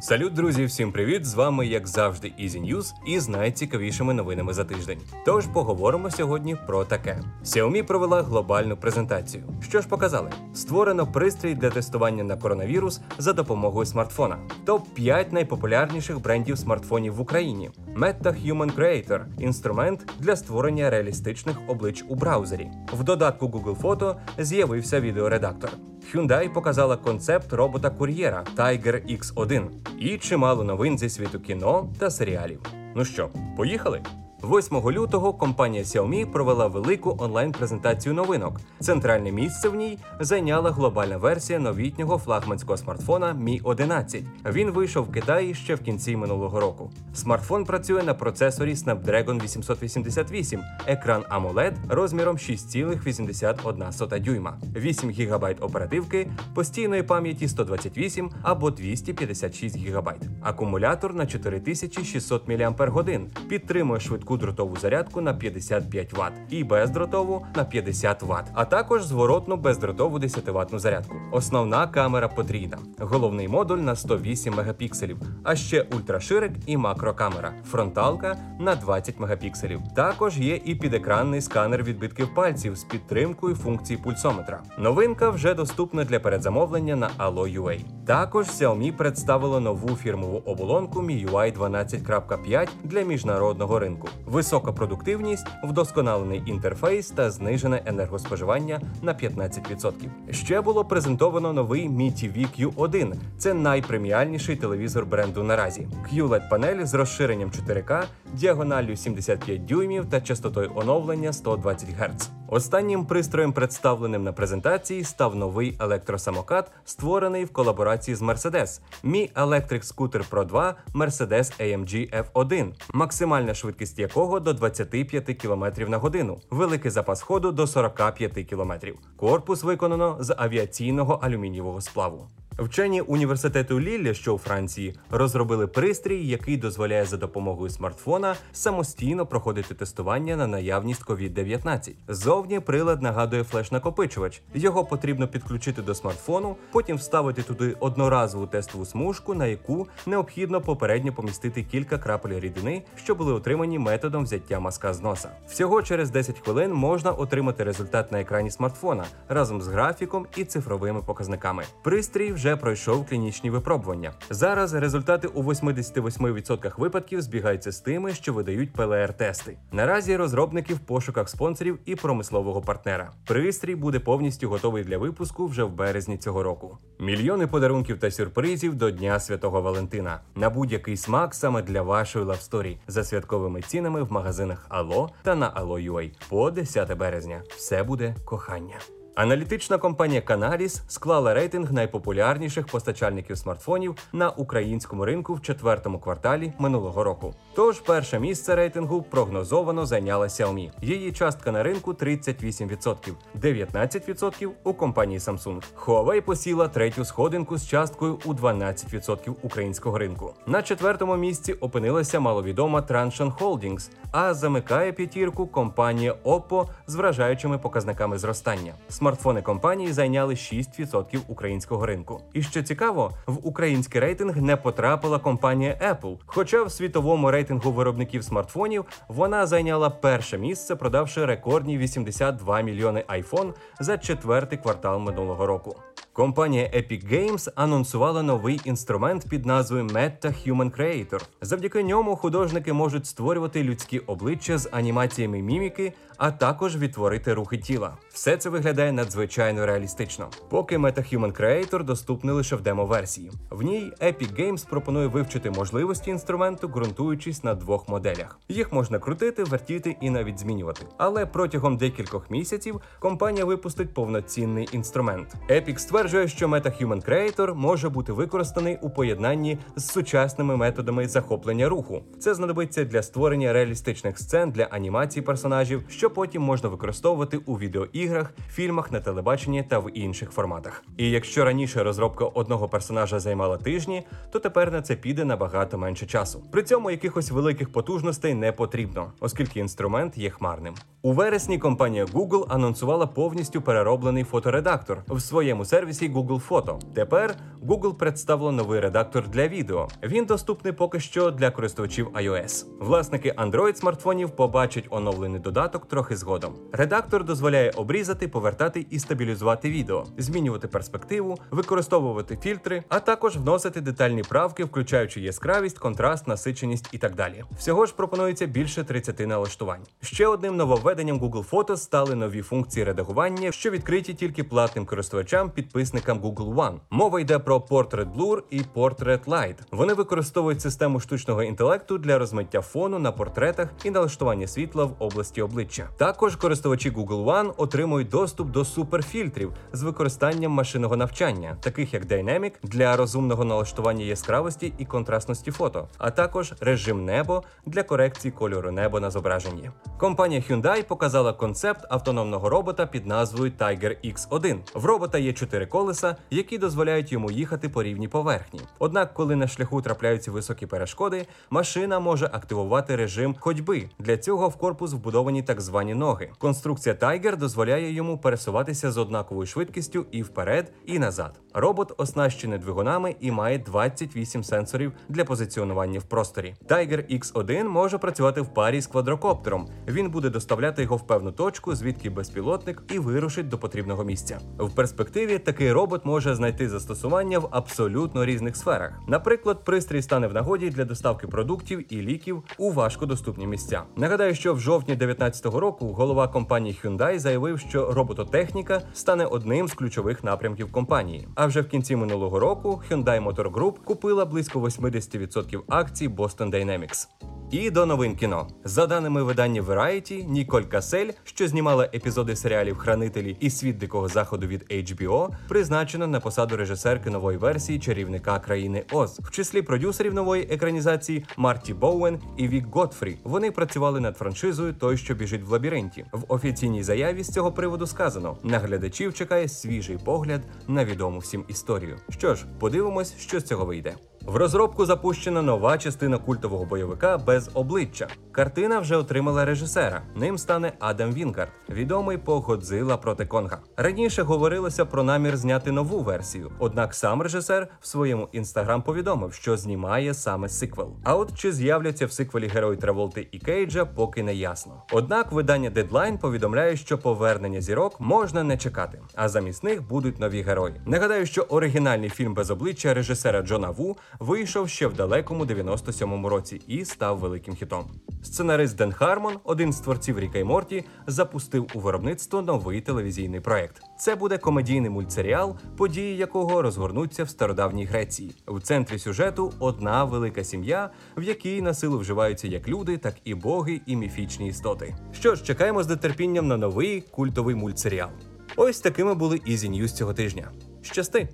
Салют, друзі, всім привіт! З вами, як завжди, Easy News із найцікавішими новинами за тиждень. Тож поговоримо сьогодні про таке: Xiaomi провела глобальну презентацію. Що ж показали? Створено пристрій для тестування на коронавірус за допомогою смартфона. Топ 5 найпопулярніших брендів смартфонів в Україні. Meta Human Creator інструмент для створення реалістичних облич у браузері. В додатку Google Фото з'явився відеоредактор. Hyundai показала концепт робота-кур'єра Tiger X1 і чимало новин зі світу кіно та серіалів. Ну що, поїхали? 8 лютого компанія Xiaomi провела велику онлайн-презентацію новинок. Центральне місце в ній зайняла глобальна версія новітнього флагманського смартфона Mi 11. Він вийшов в Китаї ще в кінці минулого року. Смартфон працює на процесорі Snapdragon 888, екран AMOLED розміром 6,81 дюйма, 8 ГБ оперативки, постійної пам'яті 128 або 256 ГБ, акумулятор на 4600 мАч, підтримує швидку дротову зарядку на 55 Вт і бездротову на 50 Вт, а також зворотну бездротову 10 ватну зарядку. Основна камера потрійна, головний модуль на 108 мегапікселів, а ще ультраширик і макрокамера, фронталка на 20 мегапікселів. Також є і підекранний сканер відбитків пальців з підтримкою функції пульсометра. Новинка вже доступна для передзамовлення на Allo.ua. Також Xiaomi представило нову фірмову оболонку MIUI 12.5 для міжнародного ринку. Висока продуктивність, вдосконалений інтерфейс та знижене енергоспоживання на 15%. Ще було презентовано новий Mi TV Q1. Це найпреміальніший телевізор бренду наразі. QLED панель з розширенням 4К, діагоналлю 75 дюймів та частотою оновлення 120 Гц. Останнім пристроєм, представленим на презентації, став новий електросамокат, створений в колаборації з Mercedes. Mi Electric Scooter Pro 2 Mercedes AMG F1, максимальна швидкість якого до 25 км на годину, великий запас ходу до 45 км. Корпус виконано з авіаційного алюмінієвого сплаву. Вчені університету Лілля, що у Франції, розробили пристрій, який дозволяє за допомогою смартфона самостійно проходити тестування на наявність COVID-19. Зовні прилад нагадує флеш-накопичувач. Його потрібно підключити до смартфону, потім вставити туди одноразову тестову смужку, на яку необхідно попередньо помістити кілька крапель рідини, що були отримані методом взяття маска з носа. Всього через 10 хвилин можна отримати результат на екрані смартфона разом з графіком і цифровими показниками. Пристрій вже пройшов клінічні випробування. Зараз результати у 88% випадків збігаються з тими, що видають ПЛР-тести. Наразі розробники в пошуках спонсорів і промислового партнера. Пристрій буде повністю готовий для випуску вже в березні цього року. Мільйони подарунків та сюрпризів до Дня Святого Валентина на будь-який смак саме для вашої love story за святковими цінами в магазинах Алло та на Allo.ua по 10 березня. Все буде кохання. Аналітична компанія Canalys склала рейтинг найпопулярніших постачальників смартфонів на українському ринку в четвертому кварталі минулого року. Тож перше місце рейтингу прогнозовано зайняла Xiaomi. Її частка на ринку 38%, 19% у компанії Samsung. Huawei посіла третю сходинку з часткою у 12% українського ринку. На четвертому місці опинилася маловідома Transsion Holdings, а замикає п'ятірку компанія Oppo з вражаючими показниками зростання. Смартфони компанії зайняли 6% українського ринку. І що цікаво, в український рейтинг не потрапила компанія Apple. Хоча в світовому рейтингу виробників смартфонів вона зайняла перше місце, продавши рекордні 82 мільйони iPhone за четвертий квартал минулого року. Компанія Epic Games анонсувала новий інструмент під назвою Meta Human Creator. Завдяки ньому художники можуть створювати людські обличчя з анімаціями міміки, а також відтворити рухи тіла. Все це виглядає надзвичайно реалістично. Поки Meta Human Creator доступний лише в демо-версії. В ній Epic Games пропонує вивчити можливості інструменту, ґрунтуючись на двох моделях. Їх можна крутити, вертіти і навіть змінювати. Але протягом декількох місяців компанія випустить повноцінний інструмент. Epic стверджує, що Meta Human Creator може бути використаний у поєднанні з сучасними методами захоплення руху. Це знадобиться для створення реалістичних сцен для анімації персонажів, що потім можна використовувати у відеоіграх, фільмах на телебаченні та в інших форматах. І якщо раніше розробка одного персонажа займала тижні, то тепер на це піде набагато менше часу. При цьому якихось великих потужностей не потрібно, оскільки інструмент є хмарним. У вересні компанія Google анонсувала повністю перероблений фоторедактор в своєму сервісі сервісі Google Фото. Тепер Google представило новий редактор для відео. Він доступний поки що для користувачів iOS. Власники Android смартфонів побачать оновлений додаток трохи згодом. Редактор дозволяє обрізати, повертати і стабілізувати відео, змінювати перспективу, використовувати фільтри, а також вносити детальні правки, включаючи яскравість, контраст, насиченість і так далі. Всього ж пропонується більше 30 налаштувань. Ще одним нововведенням Google Photos стали нові функції редагування, що відкриті тільки платним користувачам, підписникам Google One. Мова йде про Portrait Blur і Portrait Light. Вони використовують систему штучного інтелекту для розмиття фону на портретах і налаштування світла в області обличчя. Також користувачі Google One отримують доступ до суперфільтрів з використанням машинного навчання, таких як Dynamic для розумного налаштування яскравості і контрастності фото, а також режим небо для корекції кольору неба на зображенні. Компанія Hyundai показала концепт автономного робота під назвою Tiger X1. В робота є чотири колеса, які дозволяють йому їхати по рівній поверхні. Однак, коли на шляху трапляються високі перешкоди, машина може активувати режим ходьби. Для цього в корпус вбудовані так звані ноги. Конструкція Tiger дозволяє йому пересуватися з однаковою швидкістю і вперед, і назад. Робот оснащений двигунами і має 28 сенсорів для позиціонування в просторі. Tiger X1 може працювати в парі з квадрокоптером. Він буде доставляти його в певну точку, звідки безпілотник і вирушить до потрібного місця. В перспективі такий робот може знайти застосування в абсолютно різних сферах. Наприклад, пристрій стане в нагоді для доставки продуктів і ліків у важкодоступні місця. Нагадаю, що в жовтні 2019 року голова компанії Hyundai заявив, що робототехніка стане одним з ключових напрямків компанії. А вже в кінці минулого року Hyundai Motor Group купила близько 80% акцій Boston Dynamics. І до новин кіно. За даними видання Variety, Ніколь Касель, що знімала епізоди серіалів Хранителі і світ дикого заходу від HBO, призначена на посаду режисерки нової версії чарівника країни Оз. В числі продюсерів нової екранізації Марті Боуен і Вік Готфрі. Вони працювали над франшизою Той, що біжить в лабіринті. В офіційній заяві з цього приводу сказано: наглядачів чекає свіжий погляд на відому всім історію. Що ж, подивимось, що з цього вийде. В розробку запущена нова частина культового бойовика без обличчя. Картина вже отримала режисера. Ним стане Адам Вінгард, відомий по Годзила проти Конга. Раніше говорилося про намір зняти нову версію. Однак сам режисер в своєму інстаграм повідомив, що знімає саме сиквел. А от чи з'являться в сиквелі герої Траволти і Кейджа, поки не ясно. Однак видання Deadline повідомляє, що повернення зірок можна не чекати, а замість них будуть нові герої. Нагадаю, що оригінальний фільм без обличчя режисера Джона Ву вийшов ще в далекому 97-му році і став великим хітом. Сценарист Ден Хармон, один з творців Ріка й Морті, запустив у виробництво новий телевізійний проект. Це буде комедійний мультсеріал, події якого розгорнуться в стародавній Греції. В центрі сюжету одна велика сім'я, в якій на силу вживаються як люди, так і боги і міфічні істоти. Що ж, чекаємо з нетерпінням на новий культовий мультсеріал. Ось такими були Easy News цього тижня. Щасти!